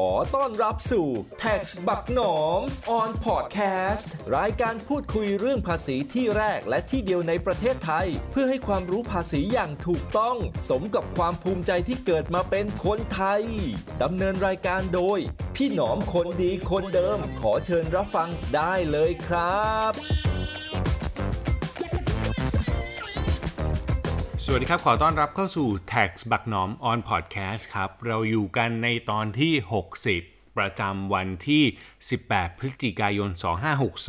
ขอต้อนรับสู่ Tax บักหนอม on podcast รายการพูดคุยเรื่องภาษีที่แรกและที่เดียวในประเทศไทย เพื่อให้ความรู้ภาษีอย่างถูกต้อง สมกับความภูมิใจที่เกิดมาเป็นคนไทยดำเนินรายการโดย พี่หนอมคนดีคนเดิม ขอเชิญรับฟังได้เลยครับ สวัสดีครับ ขอต้อนรับเข้าสู่ Tax บักหนอม on podcast ครับ เราอยู่กันในตอนที่ 60 ประจำวันที่ 18 พฤศจิกายน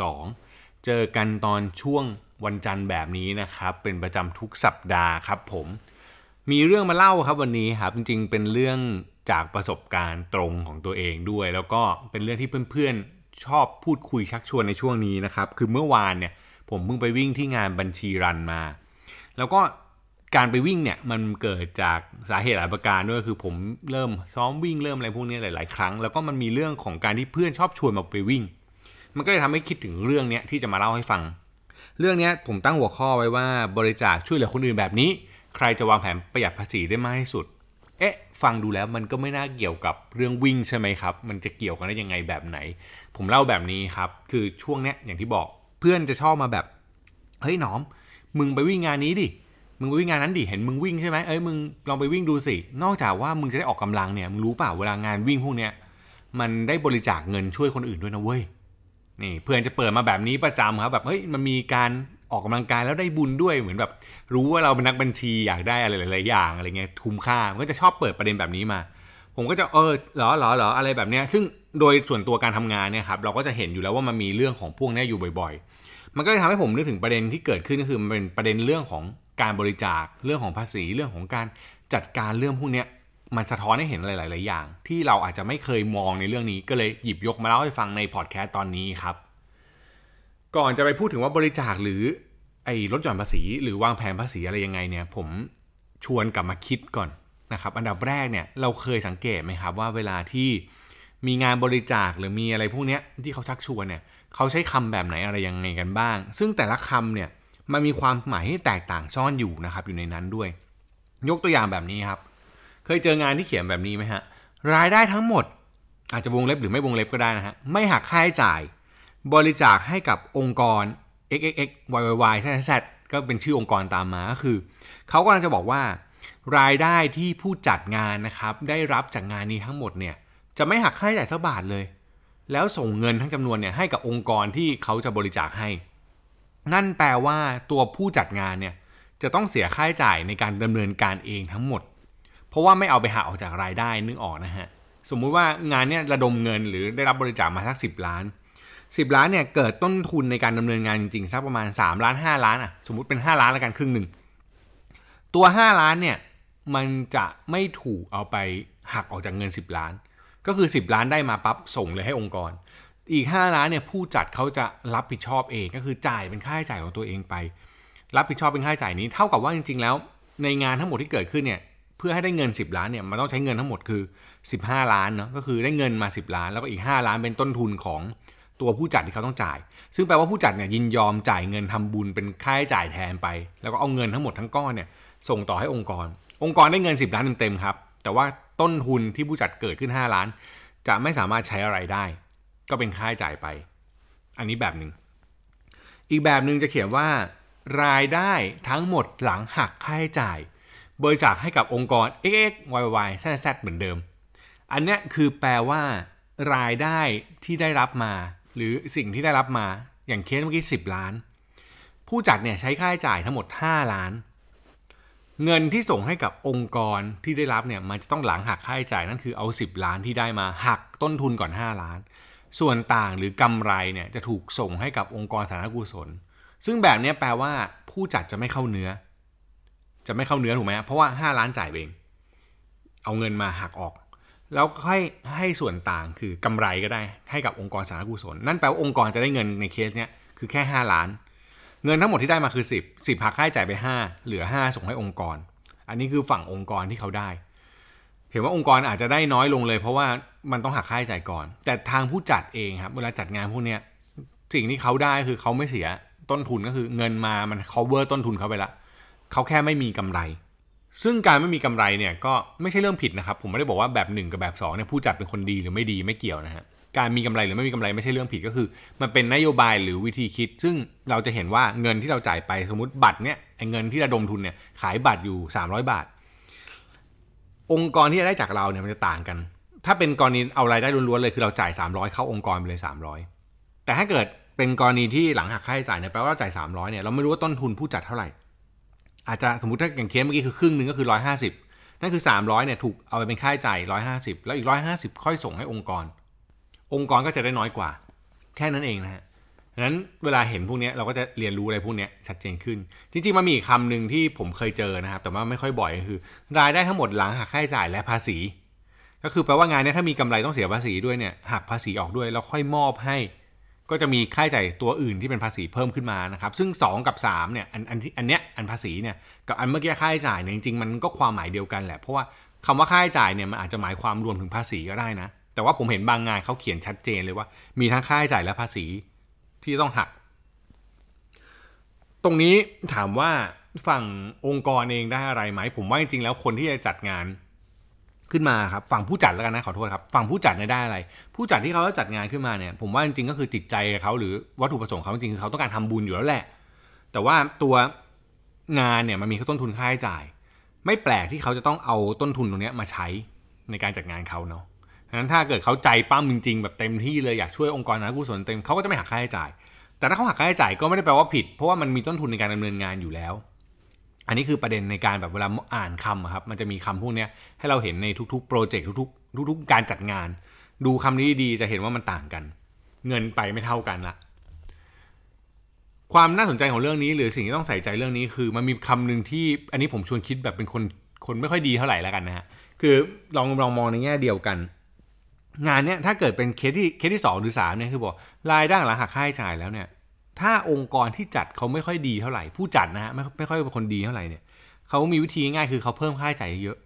2562 เจอกันตอนช่วงวันจันทร์แบบนี้นะครับ เป็นประจำทุกสัปดาห์ครับผม มีเรื่องมาเล่าครับวันนี้ครับ จริงๆ เป็นเรื่องจากประสบการณ์ตรงของตัวเองด้วย แล้วก็เป็นเรื่องที่เพื่อนๆ ชอบพูดคุยชักชวนในช่วงนี้นะครับ คือเมื่อวานเนี่ยผมเพิ่งไปวิ่งที่งานบัญชีรันมา แล้วก็ การไปวิ่งเนี่ยมันเกิดจากสาเหตุหลายประการด้วยคือผมเริ่มซ้อมวิ่งเริ่มอะไรพวกนี้หลาย ๆ ครั้ง แล้วก็มันมีเรื่องของการที่เพื่อนชอบชวนมาไปวิ่ง มันก็เลยทำให้คิดถึงเรื่องเนี้ยที่จะมาเล่าให้ฟัง เรื่องเนี้ยผมตั้งหัวข้อไว้ว่าบริจาคช่วยเหลือคนอื่นแบบนี้ ใครจะวางแผนประหยัดภาษีได้มากที่สุด เอ๊ะ ฟังดูแล้วมันก็ไม่น่าเกี่ยวกับเรื่องวิ่งใช่ไหมครับ มันจะเกี่ยวกันได้ยังไงแบบไหน ผมเล่าแบบนี้ครับ คือช่วงเนี้ยอย่างที่บอกเพื่อนจะชอบมาแบบ เฮ้ยหนอม มึงไปวิ่งงานนี้ดิ มึงไปวิ่งงานนั้นดิเห็นมึงวิ่งใช่ไหมเอ้ยมึงลองไปวิ่งดูสินอกจากว่ามึงจะได้ออกกำลังเนี่ยมึงรู้เปล่าเวลางานวิ่งพวกเนี้ยมันได้บริจาคเงินช่วยคนอื่นด้วยนะเว้ยนี่เพื่อนจะเปิดมาแบบนี้ประจำครับแบบเฮ้ยมันมีการออกกำลังกายแล้วได้บุญด้วยเหมือนแบบ รู้ว่าเราเป็นนักบัญชีอยากได้อะไรหลายๆอย่างอะไรเงี้ยคุ้มค่ามันก็จะชอบเปิดประเด็นแบบนี้มา ผมก็จะเออหรอหรอหรออะไรแบบเนี้ยซึ่งโดยส่วนตัวการทำงานเนี่ยครับเราก็จะเห็นอยู่แล้วว่ามันมีเรื่องของพวกนี้อยู่บ่อย ๆ มันก็เลยทำให้ผมนึกถึงประเด็นที่เกิดขึ้นก็คือมันเป็นประเด็นเรื่องของ การบริจาคเรื่องของภาษีเรื่องของการจัดการเรื่องพวกนี้มันสะท้อนให้เห็นหลาย ๆ อย่าง ที่เราอาจจะไม่เคยมองในเรื่องนี้ก็เลยหยิบยกมาเล่าให้ฟังในพอดแคสต์ตอนนี้ครับ ก่อนจะไปพูดถึงว่าบริจาคหรือไอ้ลดหย่อนภาษี หรือวางแผนภาษีอะไรยังไงเนี่ย ผมชวนกลับมาคิดก่อนนะครับ อันดับแรกเนี่ยเราเคยสังเกตไหมครับว่าเวลาที่มีงานบริจาคหรือมีอะไรพวกนี้ที่เขาชักชวนเนี่ยเขาใช้คำแบบไหนอะไรยังไงกันบ้าง ซึ่งแต่ละคำเนี่ย มันมีความหมายที่แตกต่างซ่อนอยู่นะครับอยู่ในนั้นด้วย ยกตัวอย่างแบบนี้ครับ เคยเจองานที่เขียนแบบนี้ไหมฮะรายได้ทั้งหมด อาจจะวงเล็บหรือไม่วงเล็บก็ได้นะฮะไม่หักค่าใช้จ่าย บริจาคให้กับองค์กร xxx yy z z ก็เป็นชื่อองค์กรตามมาก็คือเขากำลังจะบอกว่า รายได้ที่ผู้จัดงานนะครับ ได้รับจากงานนี้ทั้งหมดเนี่ยจะไม่หักค่าใช้จ่ายสักบาทเลย แล้วส่งเงินทั้งจำนวนเนี่ยให้กับองค์กรที่เขาจะบริจาคให้ นั่นแปลว่าตัวผู้จัดงานเนี่ยจะต้องเสียค่าใช้จ่ายในการดำเนินการเองทั้งหมด เพราะว่าไม่เอาไปหักออกจากรายได้นึกออกนะฮะสมมุติว่างานเนี่ยระดมเงินหรือได้รับบริจาคมาสักสิล้าน 10 ล้านเนี่ยเกิดต้นทุนในการดำเนินงานจริงๆสักประมาณ 3 ล้าน 5 ล้านอะสมมุติเป็น 5 ล้านแล้วกันครึ่งหนึ่งตัว 5 ล้านเนี่ยมันจะไม่ถูกเอาไปหักออกจากเงิน 10 ล้าน ก็คือ 10 ล้านได้มาปั๊บส่งเลยให้องค์กร อีก 5 ล้านเนี่ยผู้จัดเขาจะรับผิดชอบเองก็คือจ่ายเป็นค่าใช้จ่ายของตัวเองไป รับผิดชอบเป็นค่าใช้จ่ายนี้เท่ากับว่าจริง ๆ แล้ว ในงานทั้งหมดที่เกิดขึ้นเนี่ยเพื่อให้ได้เงิน 10 ล้านเนี่ยมันต้องใช้เงินทั้งหมดคือ 15 ล้านเนาะก็คือได้เงินมา 10 ล้าน แล้วก็อีก 5 ล้านเป็นต้นทุนของตัวผู้จัดที่เขาต้องจ่าย ซึ่งแปลว่าผู้จัดเนี่ยยินยอมจ่ายเงินทำบุญเป็นค่าใช้จ่ายแทนไป แล้วก็เอาเงินทั้งหมดทั้งก้อนเนี่ยส่งต่อให้องค์กร องค์กรได้เงิน 10 ล้านเต็มๆครับแต่ว่าต้นทุนที่ผู้จัดเกิดขึ้น 5 ล้าน จะไม่สามารถใช้อะไรได้ ก็เป็นค่าใช้จ่ายไป อันนี้แบบหนึ่งอีกแบบหนึ่งจะเขียนว่ารายได้ทั้งหมดหลังหักค่าใช้จ่าย บริจาคให้กับองค์กร x x y y z z เหมือนเดิม อันเนี้ยคือแปลว่า รายได้ที่ได้รับมา หรือสิ่งที่ได้รับมา อย่างเคสเมื่อกี้ 10 ล้าน ผู้จัดเนี่ยใช้ค่าใช้จ่ายทั้งหมด 5 ล้าน เงินที่ส่งให้กับองค์กรที่ได้รับเนี่ยมันจะต้องหลังหักค่าใช้จ่ายนั่นคือเอา 10 ล้านที่ได้มาหักต้นทุนก่อน 5 ล้าน ส่วนต่างหรือกำไรเนี่ยจะถูกส่งให้กับองค์กรสาธารณกุศล ซึ่งแบบนี้แปลว่าผู้จัดจะไม่เข้าเนื้อ จะไม่เข้าเนื้อถูกไหมเพราะว่า 5 ล้านจ่ายเอง เอาเงินมาหักออก แล้วให้ให้ส่วนต่างคือกำไรก็ได้ ให้กับองค์กรสาธารณกุศล นั่นแปลว่าองค์กรจะได้เงินในเคสเนี้ยคือแค่ 5 ล้าน เงินทั้งหมดที่ได้มาคือ 10 10หักค่าใช้จ่ายไป 5 เหลือ 5 ส่งให้องค์กร อันนี้คือฝั่งองค์กรที่เขาได้ เห็นว่าองค์กรอาจจะได้น้อยลงเลย เพราะว่ามันต้องหักค่าใช้จ่ายก่อน แต่ทางผู้จัดเองครับเวลาจัดงานพวกเนี้ยสิ่งที่เขาได้คือเขาไม่เสียต้นทุนก็คือเงินมามัน cover ต้นทุนเขาไปละเขาแค่ไม่มีกำไร ซึ่งการไม่มีกำไรเนี่ยก็ไม่ใช่เรื่องผิดนะครับ ผมไม่ได้บอกว่าแบบ1กับแบบ2เนี่ยผู้จัดเป็นคนดีหรือไม่ดีไม่เกี่ยวนะฮะการมีกำไรหรือไม่มีกำไรไม่ใช่เรื่องผิดก็คือ มันเป็นนโยบายหรือวิธีคิด ซึ่งเราจะเห็นว่าเงินที่เราจ่ายไปสมมติบัตรเนี่ยเงินที่ระดมทุนเนี่ยขายบัตรอยู่ 300 บาท องค์กรที่จะได้จากเราเนี่ยมันจะต่างกัน ถ้าเป็นกรณีเอารายได้ล้วนๆเลยคือเราจ่าย 300 เข้าองค์กรไปเลย 300 แต่ถ้าเกิดเป็นกรณีที่หลังหักค่าใช้จ่ายเนี่ยแปลว่าจ่าย 300เนี่ยเราไม่รู้ว่าต้นทุนผู้จัดเท่าไหร่ อาจจะสมมติถ้าอย่างเคสเมื่อกี้คือครึ่งหนึ่งก็คือ 150 นั่นคือ 300เนี่ยถูกเอาไปเป็นค่าใช้จ่าย 150 แล้วอีก 150 ค่อยส่งให้องค์กร องค์กรก็จะได้น้อยกว่า แค่นั้นเองนะฮะ ดังนั้นเวลาเห็นพวกนี้เราก็จะเรียนรู้อะไรพวกนี้ชัดเจนขึ้น จริงๆมันมีอีกคำหนึ่งที่ผมเคยเจอนะครับ แต่ว่าไม่ค่อยบ่อยก็คือ รายได้ทั้งหมดหลังหักค่าใช้จ่ายและภาษี ก็คือแปลว่างานนี้ถ้ามีกำไรต้องเสียภาษีด้วยเนี่ยหักภาษีออกด้วยแล้วค่อยมอบให้ ก็จะมีค่าใช้จ่ายตัวอื่นที่เป็นภาษีเพิ่มขึ้นมานะครับ ซึ่ง 2 กับ 3เนี่ยอันอันที่อันเนี้ยอันภาษีเนี่ยกับอันเมื่อกี้ค่าใช้จ่ายเนี่ยจริงๆมันก็ความหมายเดียวกันแหละเพราะว่าคำว่าค่าใช้จ่ายเนี่ยมันอาจจะหมายความรวมถึงภาษีก็ได้นะแต่ว่าผมเห็นบางงานเขาเขียนชัดเจนเลยว่ามีทั้งค่าใช้จ่ายและภาษี ที่ต้องหัก ตรงนี้ถามว่าฝั่งองค์กรเองได้อะไรไหม ผมว่าจริงๆแล้วคนที่จะจัดงานขึ้นมาครับฝั่งผู้จัดแล้วกันนะขอโทษครับฝั่งผู้จัดเนี่ยได้อะไร ผู้จัดที่เขาจะจัดงานขึ้นมาเนี่ย ผมว่าจริงๆก็คือจิตใจเขาหรือวัตถุประสงค์เขาจริงๆคือเขาต้องการทำบุญอยู่แล้วแหละ แต่ว่าตัวงานเนี่ยมันมีต้นทุนค่าใช้จ่าย ไม่แปลกที่เขาจะต้องเอาต้นทุนตรงนี้มาใช้ในการจัดงานเขาเนาะฉะ นั้นถ้าเกิดเขาใจปั้มจริง ๆ แบบเต็มที่เลยอยากช่วยองค์กรนะกุศลเต็มเขาก็จะไม่หักค่าใช้จ่าย แต่ถ้าเขาหักค่าใช้จ่ายก็ไม่ได้แปลว่าผิด เพราะว่ามันมีต้นทุนในการดำเนินงานอยู่แล้ว อันนี้คือประเด็นในการแบบเวลาอ่านคำครับมันจะมีคำพวกนี้ให้เราเห็นในทุกๆโปรเจกต์ทุกๆ ทุกๆ การจัดงาน ดูคำนี้ดีจะเห็นว่ามันต่างกัน เงินไปไม่เท่ากันละความน่าสนใจของเรื่องนี้ หรือสิ่งที่ต้องใส่ใจเรื่องนี้คือมันมีคำหนึ่งที่อันนี้ผมชวนคิดแบบเป็นคนคนไม่ค่อยดีเท่าไหร่แล้วกันนะฮะคือลองลองมองในแง่เดียวกัน งานเนี้ยถ้าเกิดเป็นเคสที่เคสที่สองหรือสามเนี่ยคือบอกรายได้หลังหักค่าใช้จ่ายแล้วเนี่ย ถ้าองค์กรที่จัดเขาไม่ค่อยดีเท่าไหร่ ผู้จัดนะฮะไม่ไม่ค่อยเป็นคนดีเท่าไหร่เนี่ยเขามีวิธีง่ายคือเขาเพิ่มค่าใช้จ่ายเยอะ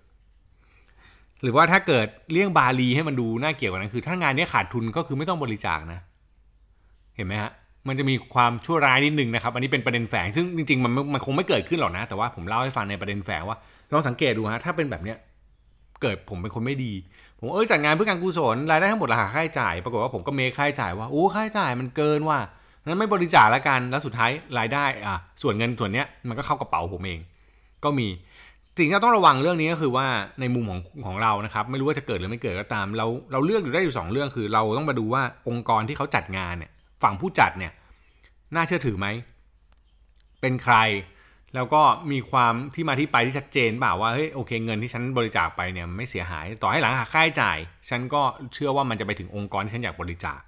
หรือว่าถ้าเกิดเลี่ยงบาลีให้มันดูน่าเกี่ยวกันนั้นคือ ถ้างานนี้ขาดทุนก็คือไม่ต้องบริจาคนะ เห็นไหมฮะมันจะมีความชั่วร้ายนิดนึงนะครับ อันนี้เป็นประเด็นแฝงซึ่งจริงๆมันมันคงไม่เกิดขึ้นหรอกนะ แต่ว่าผมเล่าให้ฟังในประเด็นแฝงว่าลองสังเกตดูฮะถ้าเป็นแบบเนี้ย เกิดผมเป็นคนไม่ดี ผมเออจัดงานเพื่อการกุศลรายได้ทั้งหมดราคาค่าใช้จ่าย ปรากฏว่าผมก็เมคค่าใช้จ่ายว่าโอ้ค่าใช้จ่ายมันเกินว่านั้นไม่บริจาคแล้วกันแล้วสุดท้ายรายได้อะส่วนเงินส่วนเนี้ยมันก็เข้ากระเป๋าผมเอง ก็มีสิ่งที่ต้องระวังเรื่องนี้ก็คือว่าในมุมของของเรานะครับ ไม่รู้ว่าจะเกิดหรือไม่เกิดก็ตาม เราเราเลือกอยู่ได้อยู่สองเรื่องคือ เราต้องมาดูว่าองค์กรที่เขาจัดงานเนี่ยฝั่งผู้จัดเนี่ยน่าเชื่อถือไหมเป็นใคร แล้วก็มีความที่มาที่ไปที่ชัดเจนเปล่าว่าเฮ้ยโอเคเงินที่ฉันบริจาคไปเนี่ยไม่เสียหาย ต่อให้หลังหักค่าใช้จ่าย ฉันก็เชื่อว่ามันจะไปถึงองค์กรที่ฉันอยากบริจาค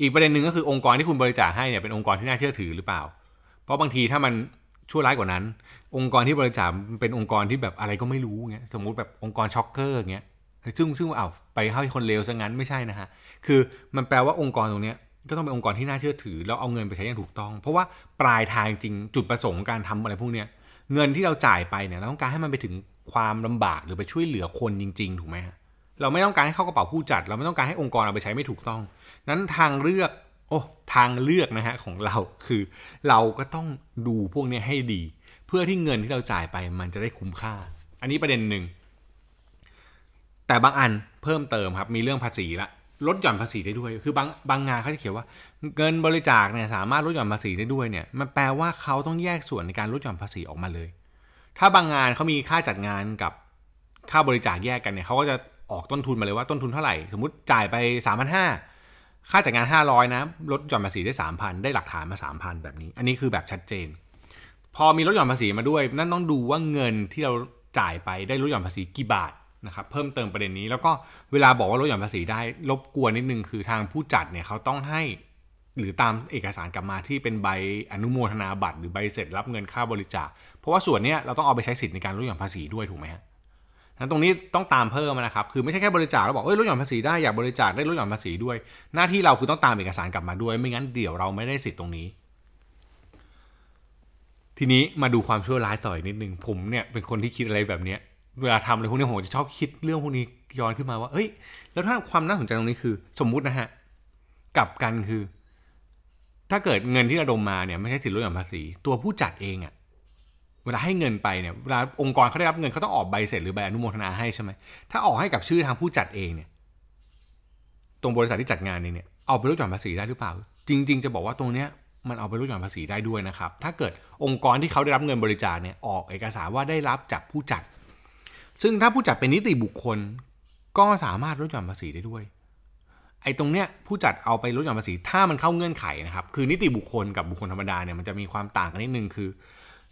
อีกประเด็นหนึ่งก็คือองค์กรที่คุณบริจาคให้เนี่ยเป็นองค์กรที่น่าเชื่อถือหรือเปล่า เพราะบางทีถ้ามันชั่วร้ายกว่านั้น องค์กรที่บริจาคเป็นองค์กรที่แบบอะไรก็ไม่รู้เงี้ยสมมุติแบบองค์กรช็อกเกอร์เงี้ยซึ่งซึ่งเอาไปให้คนเลวซะงั้นไม่ใช่นะฮะคือมันแปลว่าองค์กรตรงเนี้ย ก็ต้องเป็นองค์กรที่น่าเชื่อถือ แล้วเอาเงินไปใช้อย่างถูกต้อง เพราะว่าปลายทางจริงจุดประสงค์การทำอะไรพวกเนี้ยเงินที่เราจ่ายไปเนี่ยเราต้องการให้มันไปถึงความลำบากหรือไปช่วยเหลือคนจริง ๆ ถูกไหมเราไม่ต้องการให้เข้ากระเป๋าผู้จัด เราไม่ต้องการให้องค์กรเอาไปใช้ไม่ถูกต้อง นั้นทางเลือกโอ้ทางเลือกนะฮะของเราคือ เราก็ต้องดูพวกนี้ให้ดี เพื่อที่เงินที่เราจ่ายไปมันจะได้คุ้มค่า อันนี้ประเด็นหนึ่งแต่บางอันเพิ่มเติมครับมีเรื่องภาษีละ ลดหย่อนภาษีได้ด้วย คือบางบางงานเขาจะเขียนว่า เงินบริจาคเนี่ยสามารถลดหย่อนภาษีได้ด้วยเนี่ย มันแปลว่าเขาต้องแยกส่วนในการลดหย่อนภาษีออกมาเลย ถ้าบางงานเขามีค่าจัดงานกับค่าบริจาคแยกกันเนี่ยเขาก็จะออกต้นทุนมาเลยว่าต้นทุนเท่าไหร่ สมมติจ่ายไป3 5 0 0ค่าจัดงาน 500นะลดหย่อนภาษีได้ 3,000 ได้หลักฐานมา 3,000 แบบนี้ อันนี้คือแบบชัดเจน พอมีลดหย่อนภาษีมาด้วย นั่นต้องดูว่าเงินที่เราจ่ายไปได้ลดหย่อนภาษีกี่บาท นะครับเพิ่มเติมประเด็นนี้ แล้วก็เวลาบอกว่าลดหย่อนภาษีได้รบกวนนิดนึงคือทางผู้จัดเนี่ยเขาต้องให้หรือตามเอกสารกลับมาที่เป็นใบอนุโมทนาบัตรหรือใบเสร็จรับเงินค่าบริจาคเพราะว่าส่วนนี้เราต้องเอาไปใช้สิทธิ์ในการลดหย่อนภาษีด้วยถูกไหมฮะนั้นตรงนี้ต้องตามเพิ่มนะครับ คือไม่ใช่แค่บริจาคแล้วบอกเอ้ยลดหย่อนภาษีได้อยากบริจาคได้ลดหย่อนภาษีด้วย หน้าที่เราคือต้องตามเอกสารกลับมาด้วย ไม่งั้นเดี๋ยวเราไม่ได้สิทธิ์ตรงนี้ ทีนี้มาดูความชั่วร้ายต่ออีกนิดนึงผมเนี่ยเป็นคนที่คิดอะไรแบบเนี้ย เวลาทำอะไรพวกนี้ผมจะชอบคิดเรื่องพวกนี้ย้อนขึ้นมาว่า เอ้ย แล้วถ้าความน่าสนใจตรงนี้คือ สมมุตินะฮะกลับกันคือ ถ้าเกิดเงินที่ระดมมาเนี่ยไม่ใช่สิทธิลดหย่อนภาษี ตัวผู้จัดเองอะเวลาให้เงินไปเนี่ยเวลาองค์กรเขาได้รับเงินเขาต้องออกใบเสร็จหรือใบอนุโมทนาให้ใช่ไหมถ้าออกให้กับชื่อทางผู้จัดเองเนี่ย ตรงบริษัทที่จัดงานนี้เนี่ย เอาไปลดหย่อนภาษีได้หรือเปล่า จริง ๆ จะบอกว่าตรงเนี้ยมันเอาไปลดหย่อนภาษีได้ด้วยนะครับ ถ้าเกิดองค์กรที่เขาได้รับเงินบริจาคเนี่ยออกเอกสารว่าได้รับจากผู้จัด ซึ่งถ้าผู้จัดเป็นนิติบุคคล ก็สามารถลดหย่อนภาษีได้ด้วย ไอ้ตรงเนี้ยผู้จัดเอาไปลดหย่อนภาษีถ้ามันเข้าเงื่อนไขนะครับ คือนิติบุคคลกับบุคคลธรรมดาเนี่ยมันจะมีความต่างกันนิดนึงคือ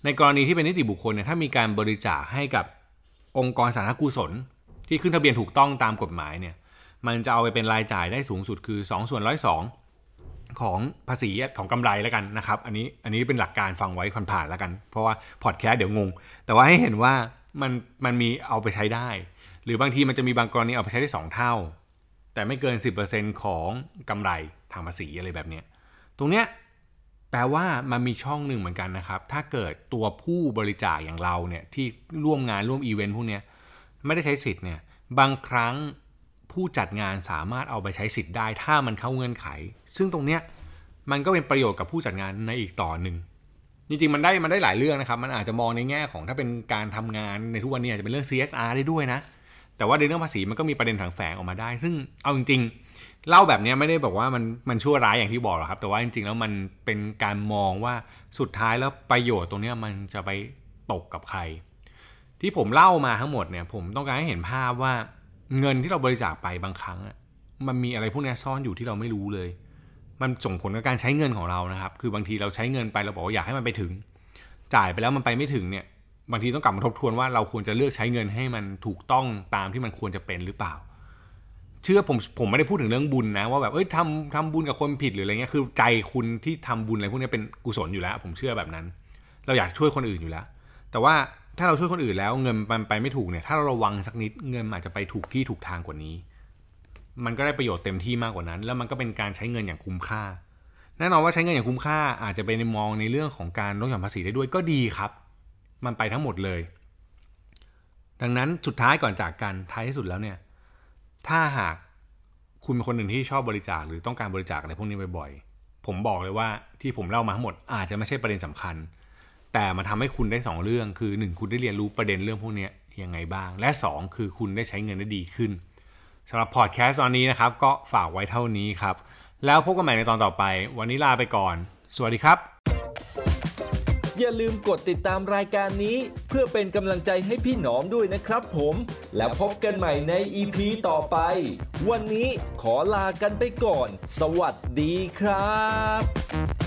ในกรณีที่เป็นนิติบุคคลเนี่ยถ้ามีการบริจาคให้กับองค์กรสาธารณกุศล ที่ขึ้นทะเบียนถูกต้องตามกฎหมายเนี่ยมันจะเอาไปเป็นรายจ่ายได้สูงสุดคือ 2 ส่วนร้อยสองของภาษีของกำไรแล้วกันนะครับ อันนี้อันนี้เป็นหลักการฟังไว้ผ่านๆแล้วกัน เพราะว่าพอดแคสต์เดี๋ยวงง แต่ว่าให้เห็นว่า มันมันมีเอาไปใช้ได้ หรือบางทีมันจะมีบางกรณีเอาไปใช้ได้ 2 เท่า แต่ไม่เกิน 10%ของกำไรทางภาษีอะไรแบบเนี้ยตรงเนี้ยแปลว่ามันมีช่องหนึ่งเหมือนกันนะครับ ถ้าเกิดตัวผู้บริจาคอย่างเราเนี่ยที่ร่วมงานร่วมอีเวนต์พวกเนี้ยไม่ได้ใช้สิทธิ์เนี่ยบางครั้งผู้จัดงานสามารถเอาไปใช้สิทธิ์ได้ ถ้ามันเข้าเงื่อนไข ซึ่งตรงเนี้ยมันก็เป็นประโยชน์กับผู้จัดงานในอีกต่อหนึ่ง จริงๆมันได้มันได้หลายเรื่องนะครับ มันอาจจะมองในแง่ของถ้าเป็นการทำงานในทุกวันนี้อาจจะเป็นเรื่อง CSR ได้ด้วยนะ แต่ว่าในเรื่องภาษีมันก็มีประเด็นถังแฝงออกมาได้ ซึ่งเอาจริงๆ เล่าแบบนี้ไม่ได้บอกว่ามันมันชั่วร้ายอย่างที่บอกหรอกครับ แต่ว่าจริงๆแล้วมันเป็นการมองว่าสุดท้ายแล้วประโยชน์ตรงนี้มันจะไปตกกับใคร ที่ผมเล่ามาทั้งหมดเนี่ย ผมต้องการให้เห็นภาพว่าเงินที่เราบริจาคไปบางครั้งมันมีอะไรพวกนี้ซ่อนอยู่ที่เราไม่รู้เลย มันส่งผลกับการใช้เงินของเรานะครับ คือบางทีเราใช้เงินไปเราบอกว่าอยากให้มันไปถึง จ่ายไปแล้วมันไปไม่ถึงเนี่ยบางทีต้องกลับมาทบทวนว่าเราควรจะเลือกใช้เงินให้มันถูกต้องตามที่มันควรจะเป็นหรือเปล่า เชื่อผมผมไม่ได้พูดถึงเรื่องบุญนะว่าแบบเอ้ยทำทำบุญกับคนผิดหรืออะไรเงี้ยคือใจคุณที่ทำบุญอะไรพวกนี้เป็นกุศลอยู่แล้ว ผมเชื่อแบบนั้น เราอยากช่วยคนอื่นอยู่แล้ว แต่ว่าถ้าเราช่วยคนอื่นแล้วเงินมันไปไม่ถูกเนี่ยถ้าเราระวังสักนิดเงินอาจจะไปถูกที่ถูกทางกว่านี้ มันก็ได้ประโยชน์เต็มที่มากกว่านั้น แล้วมันก็เป็นการใช้เงินอย่างคุ้มค่า แน่นอนว่าใช้เงินอย่างคุ้มค่าอาจจะไปมองในเรื่องของการลดหย่อนภาษีได้ด้วยก็ดีครับ มันไปทั้งหมดเลย ดังนั้นสุดท้ายก่อนจากกันท้ายที่สุดแล้วเนี่ย ถ้าหากคุณเป็นคนหนึ่งที่ชอบบริจาคหรือต้องการบริจาคอะไรพวกนี้บ่อยๆ ผมบอกเลยว่าที่ผมเล่ามาทั้งหมดอาจจะไม่ใช่ประเด็นสำคัญ แต่มันทาให้คุณได้ 2 เรื่อง คือ 1 คุณได้เรียนรู้ประเด็นเรื่องพวกนี้ยังไงบ้าง และ 2 คือคุณได้ใช้เงินได้ดีขึ้น สำหรับพอดแคสต์ตอนนี้นะครับ ก็ฝากไว้เท่านี้ครับ แล้วพบกันใหม่ในตอนต่อไป วันนี้ลาไปก่อน สวัสดีครับ อย่าลืมกดติดตามรายการนี้ เพื่อเป็นกำลังใจให้พี่หนอมด้วยนะครับผม แล้วพบกันใหม่ใน EP ต่อไป วันนี้ขอลากันไปก่อน สวัสดีครับ